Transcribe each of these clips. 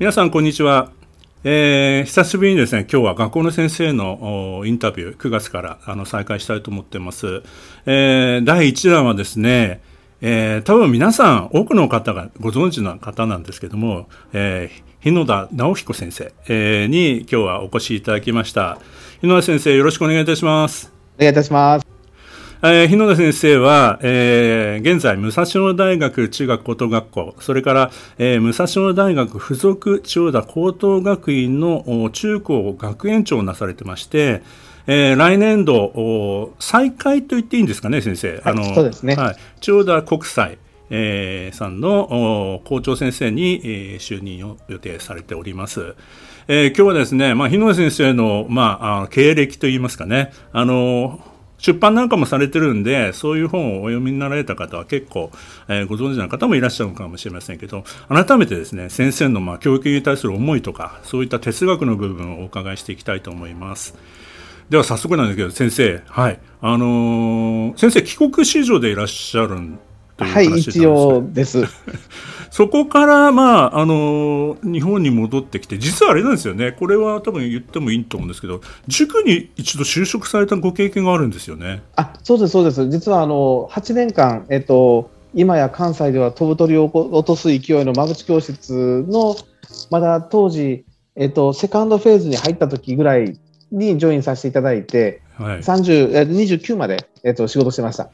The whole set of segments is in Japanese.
皆さんこんにちは、えー、久しぶりにですね今日は学校の先生のインタビュー9月からあの再開したいと思ってます、えー、第1弾はですねえー、多分皆さん多くの方がご存知の方なんですけども、え、日野田直彦先生、え、に今日はお越しいただきました。日野田先生よろしくお願いいたします。お願いいたします。えー、日野田先生は、えー、現在、武蔵野大学中学高等学校、それから、えー、武蔵野大学附属千代田高等学院の中高学園長をなされてまして、えー、来年度、再開と言っていいんですかね、先生。あの、そうですね。はい。千代田国際、えー、さんの校長先生に、えー、就任を予定されております。えー、今日はですね、まあ、日野先生の、まあ、経歴といいますかね、あの、出版なんかもされてるんで、そういう本をお読みになられた方は結構、えー、ご存知の方もいらっしゃるのかもしれませんけど、改めてですね、先生のまあ教育に対する思いとか、そういった哲学の部分をお伺いしていきたいと思います。では早速なんですけど、先生、はい。あのー、先生、帰国子女でいらっしゃるんという話はい、一応です。そこから、まあ、あの、日本に戻ってきて、実はあれなんですよね。これは多分言ってもいいと思うんですけど、塾に一度就職されたご経験があるんですよね。あ、そうです、そうです。実は、あの、8年間、えっと、今や関西では飛ぶ鳥を落とす勢いの馬淵教室の、まだ当時、えっと、セカンドフェーズに入った時ぐらいにジョインさせていただいて、はい、30 29まで、えっと、仕事してました。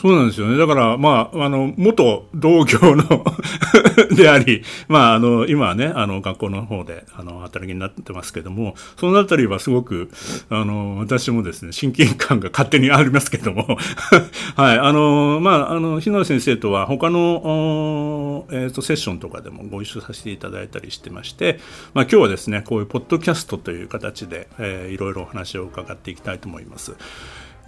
そうなんですよね。だから、まあ、あの、元同業の であり、まあ、あの、今はね、あの、学校の方で、あの、働きになってますけども、そのあたりはすごく、あの、私もですね、親近感が勝手にありますけども、はい、あの、まあ、あの、日野先生とは他の、えっ、ー、と、セッションとかでもご一緒させていただいたりしてまして、まあ、今日はですね、こういうポッドキャストという形で、えー、いろいろお話を伺っていきたいと思います。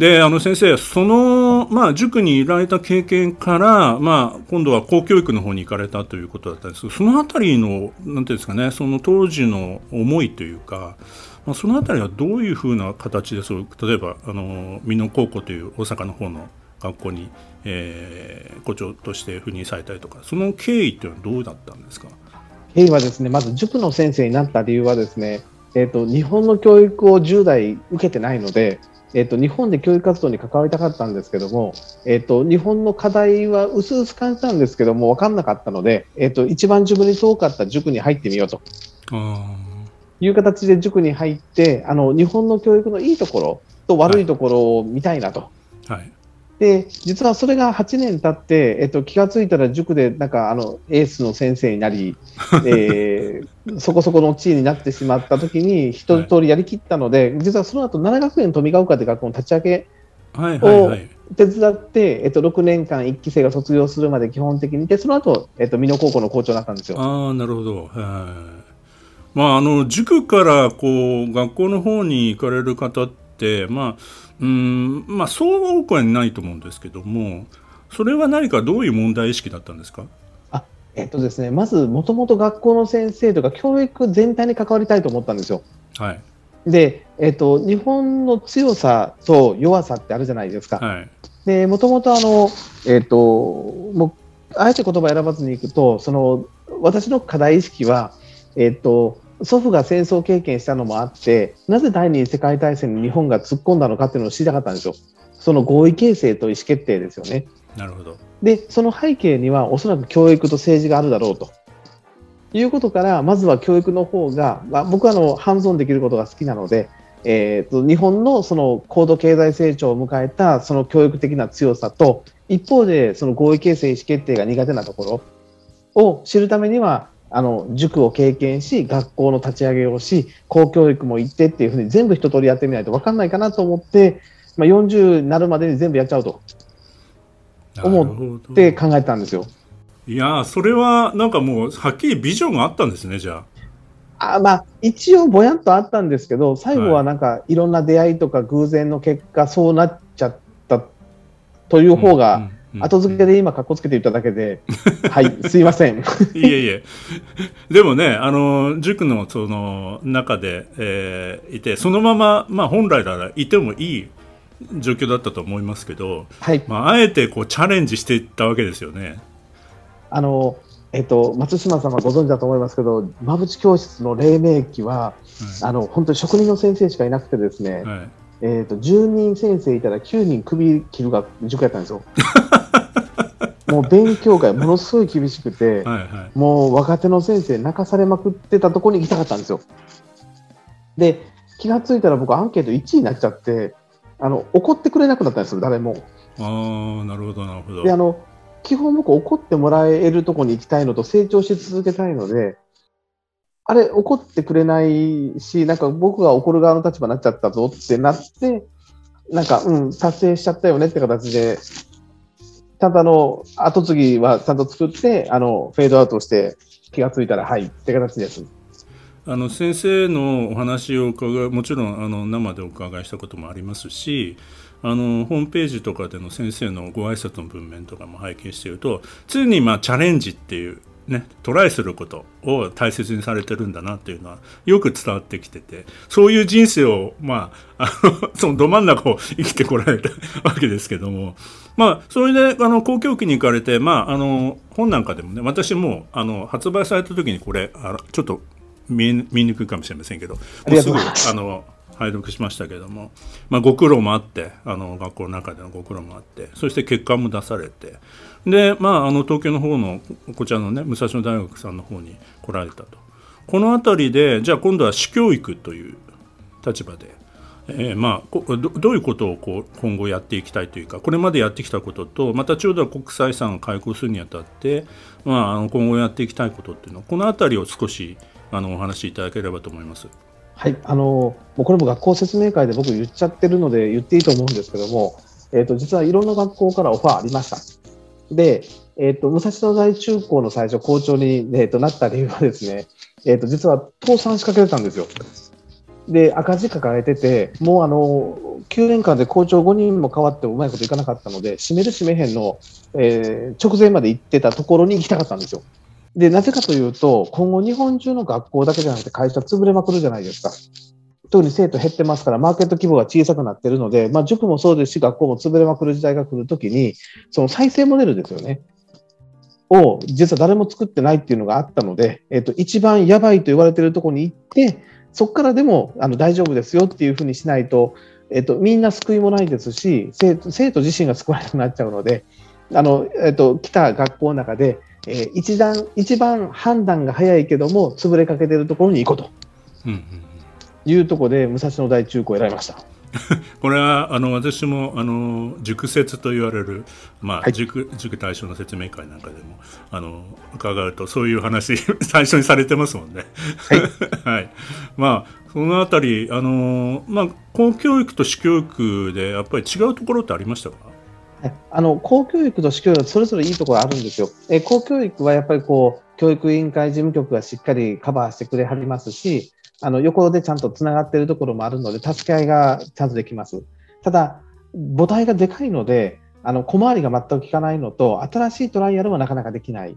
であの先生、その、まあ、塾にいられた経験から、まあ、今度は公教育の方に行かれたということだったんですけどそのあたりのなんていうんですかねその当時の思いというか、まあ、そのあたりはどういうふうな形でそう例えばあの美濃高校という大阪の方の学校に、えー、校長として赴任されたりとかその経緯というのはどうだったんですか？経緯はですねまず塾の先生になった理由はですね、えーと日本の教育を10代受けてないのでえっと、日本で教育活動に関わりたかったんですけども、えっと、日本の課題は薄々感じたんですけども、分かんなかったので、えっと、一番自分に遠かった塾に入ってみようと。いう形で塾に入って、あの日本の教育のいいところと悪いところを見たいなと。はい、はいで実はそれが8年経って、えっと、気が付いたら塾でなんかあのエースの先生になり、えー、そこそこの地位になってしまった時に一通りやりきったので、はい、実はその後奈良学園富ヶ丘という学校の立ち上げを手伝って、えっと、6年間1期生が卒業するまで基本的に。いてその後、えっと、美濃高校の校長になったんですよ。あなるほど、まあ、あの塾からこう学校の方に行かれる方って、まあうんまあそう多くはないと思うんですけどもそれは何かどういう問題意識だったんですか？あえっとですねまずもともと学校の先生とか教育全体に関わりたいと思ったんですよ。はいで、えっと、日本の強さと弱さってあるじゃないですか。はい、で、もともとあの、えっと、もう、あえて言葉選ばずにいくと、その、私の課題意識は、えっと、祖父が戦争経験したのもあって、なぜ第二次世界大戦に日本が突っ込んだのかっていうのを知りたかったんですよ。その合意形成と意思決定ですよね。なるほど。で、その背景にはおそらく教育と政治があるだろうと。いうことから、まずは教育の方が、まあ、僕はあのハンズオンできることが好きなので、えーと、日本のその高度経済成長を迎えたその教育的な強さと、一方でその合意形成意思決定が苦手なところを知るためには、あの塾を経験し、学校の立ち上げをし、公教育も行ってっていうふうに全部一通りやってみないと分かんないかなと思って、まあ、40になるまでに全部やっちゃうと思って考えたんですよ。いやそれはなんかもうはっきりビジョンがあったんですねじゃあ。あまあ、一応ぼやんとあったんですけど最後はなんかいろんな出会いとか偶然の結果そうなっちゃったという方が、後付けで今、かっこつけて言っただけで、はい、すいません。いえいえ。でもね、あの、塾のその中で、えー、いて、そのまま、まあ本来ならいてもいい状況だったと思いますけど、はい。まあ、あえてこうチャレンジしていったわけですよね。あの、えっと、松島さんはご存知だと思いますけど、馬淵教室の黎明期は、はい、あの、本当に職人の先生しかいなくてですね、はいえーと、10人先生いたら9人首切るが塾やったんですよ。もう勉強会ものすごい厳しくて、はいはい、もう若手の先生泣かされまくってたところに行きたかったんですよ。で気が付いたら僕アンケート1位になっちゃってあの怒ってくれなくなったんですよ誰も。あなるほどなるほど。であの基本僕怒ってもらえるところに行きたいのと成長し続けたいのであれ怒ってくれないしなんか僕が怒る側の立場になっちゃったぞってなってなんかうん達成しちゃったよねって形でちゃんとあの、後継ぎはちゃんと作って、あの、フェードアウトして気がついたら、はい、って形です。あの先生のお話を伺うもちろんあの生でお伺いしたこともありますしあのホームページとかでの先生のご挨拶の文面とかも拝見していると常にまあチャレンジっていうね、トライすることを大切にされてるんだなっていうのはよく伝わってきててそういう人生を、まあ、あの そのど真ん中を生きてこられたわけですけども、まあ、それであの公共機に行かれて、まあ、あの本なんかでもね私もあの発売された時にこれあちょっと見え見にくいかもしれませんけどもうすぐあの拝読しましたけども、まあ、ご苦労もあってあの学校の中でのご苦労もあってそして結果も出されてで、まあ、あの東京の方のこちらのね武蔵野大学さんの方に来られたとこの辺りでじゃあ今度は私教育という立場で、えー、まあどどういうことをこう今後やっていきたいというかこれまでやってきたこととまたちょうど国際遺産を開校するにあたって、まあ、あの今後やっていきたいことっていうのこの辺りを少しあのお話しいただければと思います。はい、あのこれも学校説明会で僕言っちゃってるので言っていいと思うんですけども、えーと、実はいろんな学校からオファーありました。で、えーと、武蔵野大中高の最初校長に、えーと、なった理由はですね、えー、と実は倒産しかけてたんですよ。で赤字抱えててもうあの9年間で校長5人も変わってもうまいこといかなかったので閉める閉めへんの、えー、直前まで行ってたところに行きたかったんですよ。で、なぜかというと、今後日本中の学校だけじゃなくて会社潰れまくるじゃないですか。特に生徒減ってますから、マーケット規模が小さくなってるので、まあ、塾もそうですし、学校も潰れまくる時代が来るときに、その再生モデルですよね。を、実は誰も作ってないっていうのがあったので、えっと、一番やばいと言われてるところに行って、そこからでもあの大丈夫ですよっていうふうにしないと、えっと、みんな救いもないですし、生徒自身が救われなくなっちゃうので、あのえっと、来た学校の中で、えー、一段一番判断が早いけども潰れかけてるところに行こうと、うんうん、いうところで武蔵野大中高を選びました。これはあの私もあの塾説と言われる、まあ、はい、塾塾対象の説明会なんかでもあの伺うとそういう話 最初にされてますもんね。はい、はい、まあそのあたりあの、まあ、公教育と私教育でやっぱり違うところってありましたか？あの公教育と私教育それぞれいいところあるんですよ。え公教育はやっぱりこう教育委員会事務局がしっかりカバーしてくれはりますし、あの横でちゃんとつながっているところもあるので、助け合いがちゃんとできます。ただ、母体がでかいので、あの小回りが全く効かないのと、新しいトライアルもなかなかできない。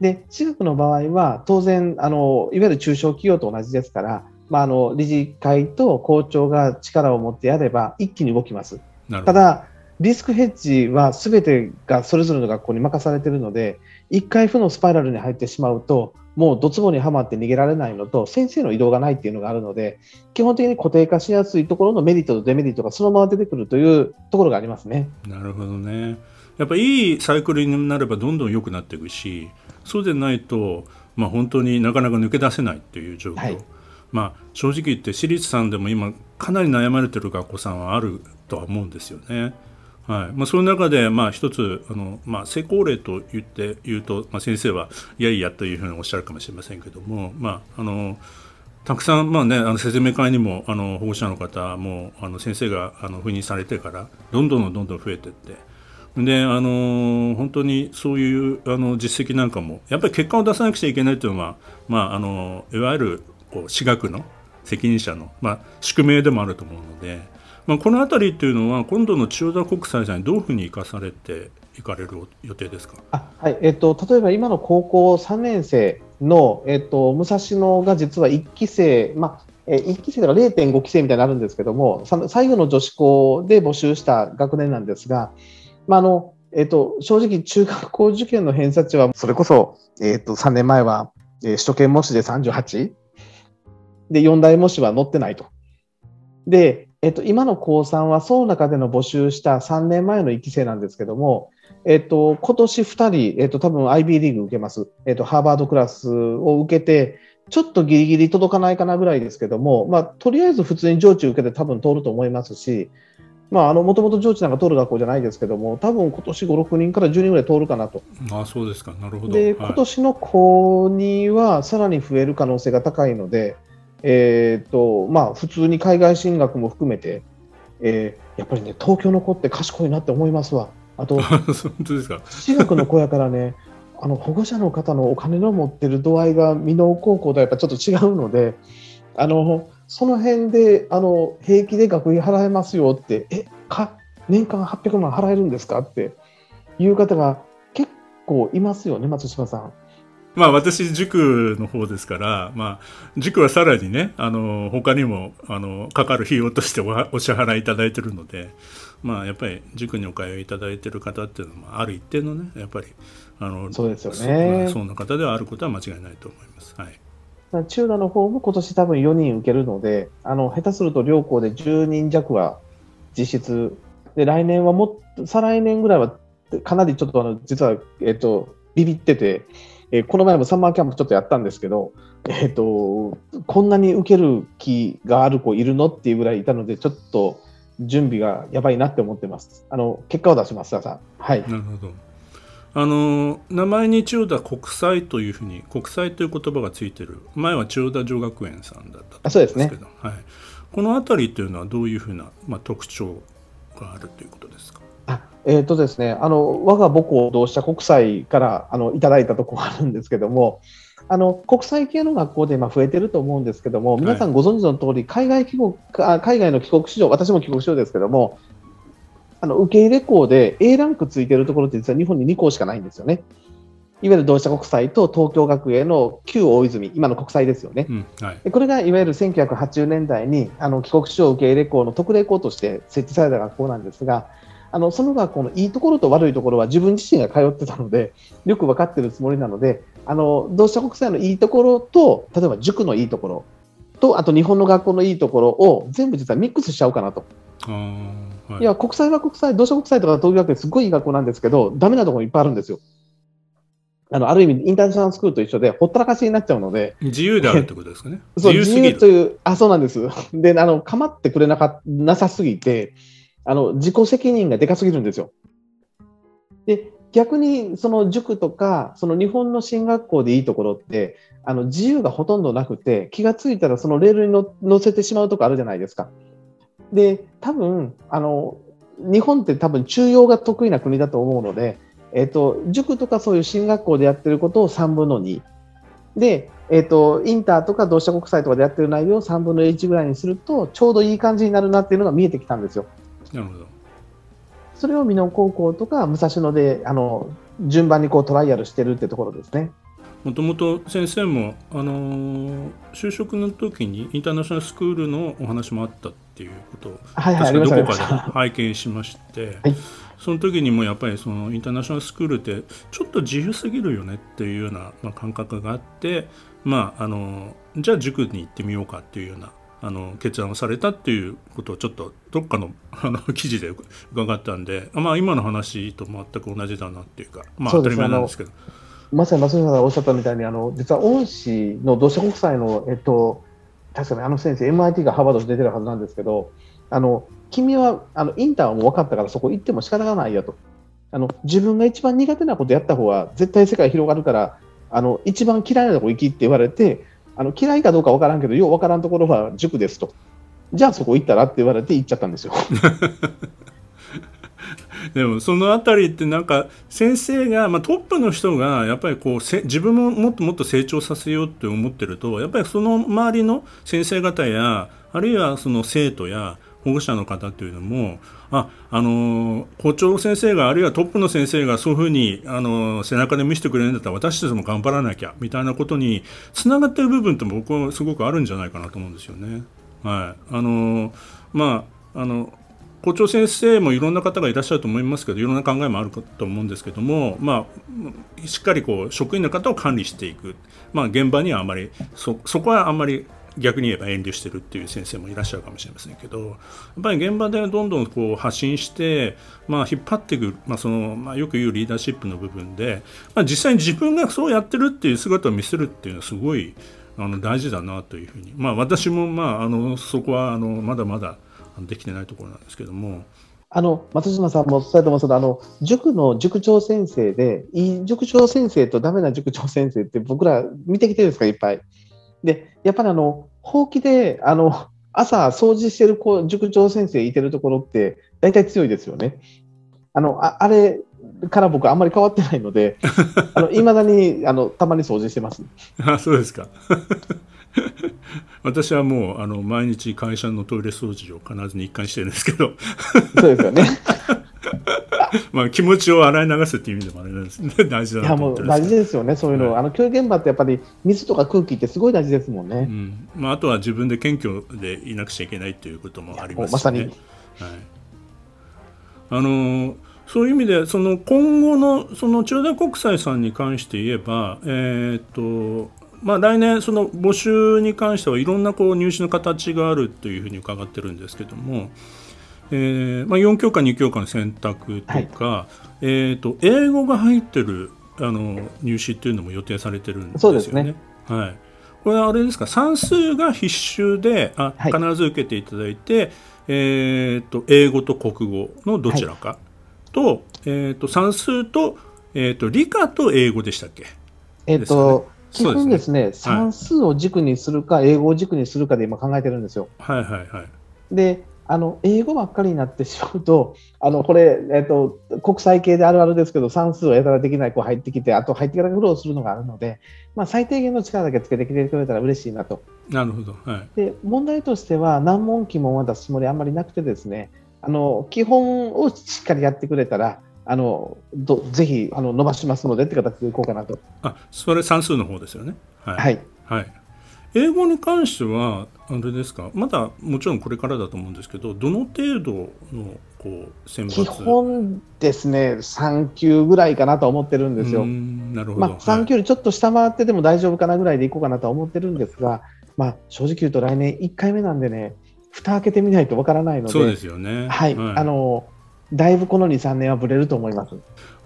で、私学の場合は、当然あの、いわゆる中小企業と同じですから、まあ、あの理事会と校長が力を持ってやれば、一気に動きます。ただリスクヘッジはすべてがそれぞれの学校に任されているので、1回負のスパイラルに入ってしまうと、もうドツボにはまって逃げられないのと、先生の移動がないっていうのがあるので、基本的に固定化しやすいところのメリットとデメリットがそのまま出てくるというところがありますね。なるほどね。やっぱいいサイクルになればどんどん良くなっていくし、そうでないと、まあ、本当になかなか抜け出せないっていう状況。はいまあ、正直言って私立さんでも今かなり悩まれてる学校さんはあるとは思うんですよね。はい。まあ、その中で、まあ、一つあの、まあ、成功例と言って言うと、まあ、先生はいやいやというふうにおっしゃるかもしれませんけども、まあ、あのたくさん、まあね、あの説明会にもあの保護者の方もあの先生があの赴任されてからどんどんどんどん増えていって。であの本当にそういうあの実績なんかもやっぱり結果を出さなくちゃいけないというのは、まあ、あのいわゆるこう私学の責任者の、まあ、宿命でもあると思うので、まあ、この辺りというのは今度の千代田国際さんにどういうふうに生かされていかれる予定ですか、はい。えっと、例えば今の高校3年生の、えっと、武蔵野が実は1期生、まあえ1期生とか0.5期生みたいになるんですけども、最後の女子校で募集した学年なんですが、まああのえっと、正直、中学校受験の偏差値は、それこそ、えっと、3年前は、えー、首都圏模試で38、で、4大模試は載ってないと。で、えっと、今の高3は、その中での募集した3年前の1期生なんですけども、えっと、今年2人、えっと、多分 IB リーグ受けます。えっと、ハーバードクラスを受けて、ちょっとギリギリ届かないかなぐらいですけども、まあ、とりあえず普通に上智受けて多分通ると思いますし、まあ、あの、もともと上智なんか通る学校じゃないですけども、多分今年5、6人から10人ぐらい通るかなと。あそうですか。なるほど。で、はい、今年の高2はさらに増える可能性が高いので、えっ、ー、と、まあ、普通に海外進学も含めて、えー、やっぱりね、東京の子って賢いなって思いますわ。あと、本当ですか？私学の子やからね、あの保護者の方のお金の持ってる度合いが箕面高校とはやっぱちょっと違うので、あのその辺であの平気で学費払えますよって、えか年間800万払えるんですか？っていう方が結構いますよね、松島さん。まあ私、塾の方ですから、まあ塾はさらにね、あの、他にも、あの、かかる費用としてお支払いいただいてるので、まあやっぱり塾にお通いいただいてる方っていうのも、ある一定のね、やっぱり、あの、そうですよね。そんな方ではあることは間違いないと思います。はい。中田の方も今年多分4人受けるので、あの、下手すると両校で10人弱は実質、で、来年はもっ再来年ぐらいはかなりちょっとあの、実は、えっと、ビビってて、えー、この前もサンマーキャンプちょっとやったんですけど、えっと、こんなに受ける気がある子いるのっていうぐらいいたので、ちょっと準備がやばいなって思ってます。あの、結果を出します、さん。はい。なるほど。あの名前に千代田国際というふうに国際という言葉がついてる前は千代田女学園さんだったと思うんですけど、ね、はい、この辺りというのはどういうふうな、まあ、特徴があるということですか？あえーとですね、あの我が母校同志社国際からあのいただいたところがあるんですけどもあの国際系の学校で今増えてると思うんですけども皆さんご存知の通り、海外帰国海外の帰国子女私も帰国子女ですけどもあの受け入れ校で A ランクついてるところって実は日本に2校しかないんですよね。いわゆる同志社国際と東京学園の旧大泉、今の国際ですよね。うんはい、これがいわゆる1980年代にあの帰国子女受け入れ校の特例校として設置された学校なんですが、あのその学校のいいところと悪いところは自分自身が通ってたので、よく分かってるつもりなので、あの同志社国際のいいところと、例えば塾のいいところと、あと日本の学校のいいところを全部実はミックスしちゃおうかなと。はい、いや、国際は国際、同志国際とか東京学園すごいいい学校なんですけど、ダメなところいっぱいあるんですよ。あのある意味、インターナショナルスクールと一緒で、ほったらかしになっちゃうので。自由であるってことですかね。そう自由という、あ、そうなんです。で、あの、構ってくれなかなさすぎて、あの、自己責任がでかすぎるんですよ。で、逆に、その塾とか、その日本の進学校でいいところって、あの、自由がほとんどなくて、気がついたらそのレールに乗せてしまうとこあるじゃないですか。で、多分、あの、日本って多分中庸が得意な国だと思うので、えっ、と、塾とかそういう進学校でやってることを3分の2。で、えっ、ー、と、インターとか同志社国際とかでやってる内容を3分の1ぐらいにすると、ちょうどいい感じになるなっていうのが見えてきたんですよ。なるほど。それを美濃高校とか武蔵野で、あの、順番にこうトライアルしてるってところですね。もともと先生も、あのー、就職の時にインターナショナルスクールのお話もあったっていうことを、はいはい、確かどこかで 拝見しまして、はい、その時にもやっぱりそのインターナショナルスクールってちょっと自由すぎるよねっていうような、まあ、感覚があって、まあ、あのじゃあ塾に行ってみようかっていうようなあの決断をされたっていうことをちょっとどっかの あの記事で伺ったんで、まあ、今の話と全く同じだなっていうか、まあ、当たり前なんですけど。まさに松下さんがおっしゃったみたいに、あの実は恩師の同志国際の、えっと、確かにあの先生、MIT がハーバードで出てるはずなんですけど、あの君はあのインターはもう分かったからそこ行っても仕方がないよと。あの自分が一番苦手なことやった方が絶対世界広がるからあの一番嫌いなとこ行きって言われてあの嫌いかどうかわからんけど、ようわからんところは塾ですと。じゃあそこ行ったらって言われて行っちゃったんですよ。でもそのあたりってなんか先生が、まあ、トップの人がやっぱりこうせ自分ももっともっと成長させようって思ってるとやっぱりその周りの先生方やあるいはその生徒や保護者の方っていうのもああの校長先生があるいはトップの先生がそういうふうにあの背中で見せてくれるんだったら私たちも頑張らなきゃみたいなことにつながってる部分って僕はすごくあるんじゃないかなと思うんですよね。はい、あのまああの校長先生もいろんな方がいらっしゃると思いますけどいろんな考えもあると思うんですけども、まあ、しっかりこう職員の方を管理していく、まあ、現場にはあまりそこはあんまり逆に言えば遠慮してるっていう先生もいらっしゃるかもしれませんけどやっぱり現場でどんどんこう発信して、まあ、引っ張っていく、まあそのまあ、よく言うリーダーシップの部分で、まあ、実際に自分がそうやってるっていう姿を見せるっていうのはすごいあの大事だなというふうに、まあ、私も、まあ、あのそこはあのまだまだできてないところなんですけども。あの松島さんもお伝えてますあの塾の塾長先生で、いい塾長先生とダメな塾長先生って僕ら見てきてるんですか、いっぱい。で、やっぱりあの、ほうきで、あの、朝掃除してる子塾長先生いてるところって、大体強いですよね。あの、ああれから僕あんまり変わってないので、あの、未だに、あの、たまに掃除してます。あ、そうですか。私はもうあの毎日会社のトイレ掃除を必ず日課にしてるんですけどそうですよねまあ気持ちを洗い流すっていう意味でもあれなんですね。大事だいやもう大事ですよねそういうの、はい、あの教育現場ってやっぱり水とか空気ってすごい大事ですもんね、うん。まあ、あとは自分で謙虚でいなくちゃいけないということもありますし、ね、まさに、はい、あのそういう意味でその今後のその千代田国際さんに関して言えば、えーとまあ、来年、その募集に関してはいろんなこう入試の形があるというふうに伺ってるんですけども、えーまあ、4教科、2教科の選択とか、はい、えーと、英語が入ってるあの入試っていうのも予定されてるんですよね。そうですね。はい、これはあれですか？算数が必修であ、はい、必ず受けていただいて、えーと、英語と国語のどちらかとはい、えーと、算数と,、えー、と理科と英語でしたっけ？えっ、ー、と、基本ですね、すね。算数を軸にするか、英語を軸にするかで今考えてるんですよ。はいはいはい。で、あの英語ばっかりになってしまうと、あのこれ、えっと、国際系であるあるですけど、算数をやたらできない子入ってきて、あと入ってから苦労するのがあるので、まあ、最低限の力だけつけてきてくれたら嬉しいなと。なるほど、はい、で問題としては、難問、疑問は出すつもりあんまりなくてですね、あの基本をしっかりやってくれたら、あのどぜひあの伸ばしますのでって形でいこうかなと。あそれ算数の方ですよね。はい。はい、はい、英語に関しては、あれですか、まだもちろんこれからだと思うんですけど、どの程度のこう選抜？基本ですね、3級ぐらいかなと思ってるんですよ。なるほど、まあ、3級よりちょっと下回ってても大丈夫かなぐらいでいこうかなと思ってるんですが、まあ、正直言うと来年1回目なんでね、蓋開けてみないとわからないので、そうですよね。はい、はい、あのだいぶこの2、3年はぶれると思います。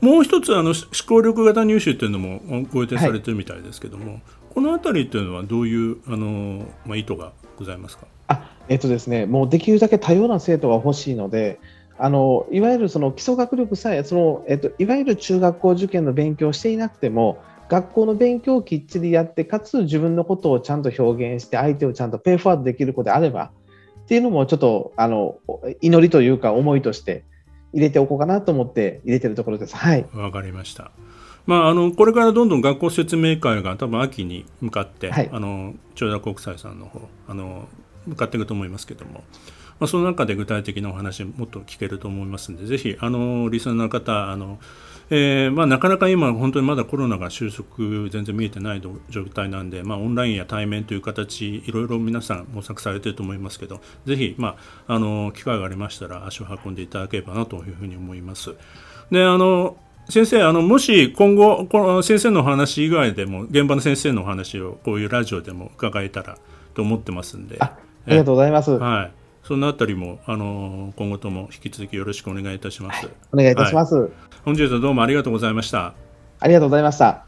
もう一つ、あの思考力型入試っていうのもご予定されてるみたいですけども、はい、このあたりっていうのはどういうあの、まあ、意図がございますか？あ、えっとですね、もうできるだけ多様な生徒が欲しいので、あのいわゆるその基礎学力さえその、えっと、いわゆる中学校受験の勉強をしていなくても、学校の勉強をきっちりやって、かつ自分のことをちゃんと表現して、相手をちゃんとペイフォワードできる子であれば、っていうのもちょっとあの祈りというか思いとして入れておこうかなと思って入れてるところです。はい。わかりました。まあ、あのこれからどんどん学校説明会が多分秋に向かって、はい、あの千代田国際さんの方あの向かっていくと思いますけども、まあ、その中で具体的なお話もっと聞けると思いますのでぜひあのリスナーの方あのえーまあ、なかなか今、本当にまだコロナが収束全然見えてない状態なんで、まあ、オンラインや対面という形いろいろ皆さん模索されていると思いますけどぜひ、まあ、あの機会がありましたら足を運んでいただければなというふうに思います。であの先生あのもし今後この先生の話以外でも現場の先生の話をこういうラジオでも伺えたらと思ってますんでありがとうございます。はいそのあたりも、あの今後とも引き続きよろしくお願いいたします。はい、お願いいたします、はい、本日はどうもありがとうございました。ありがとうございました。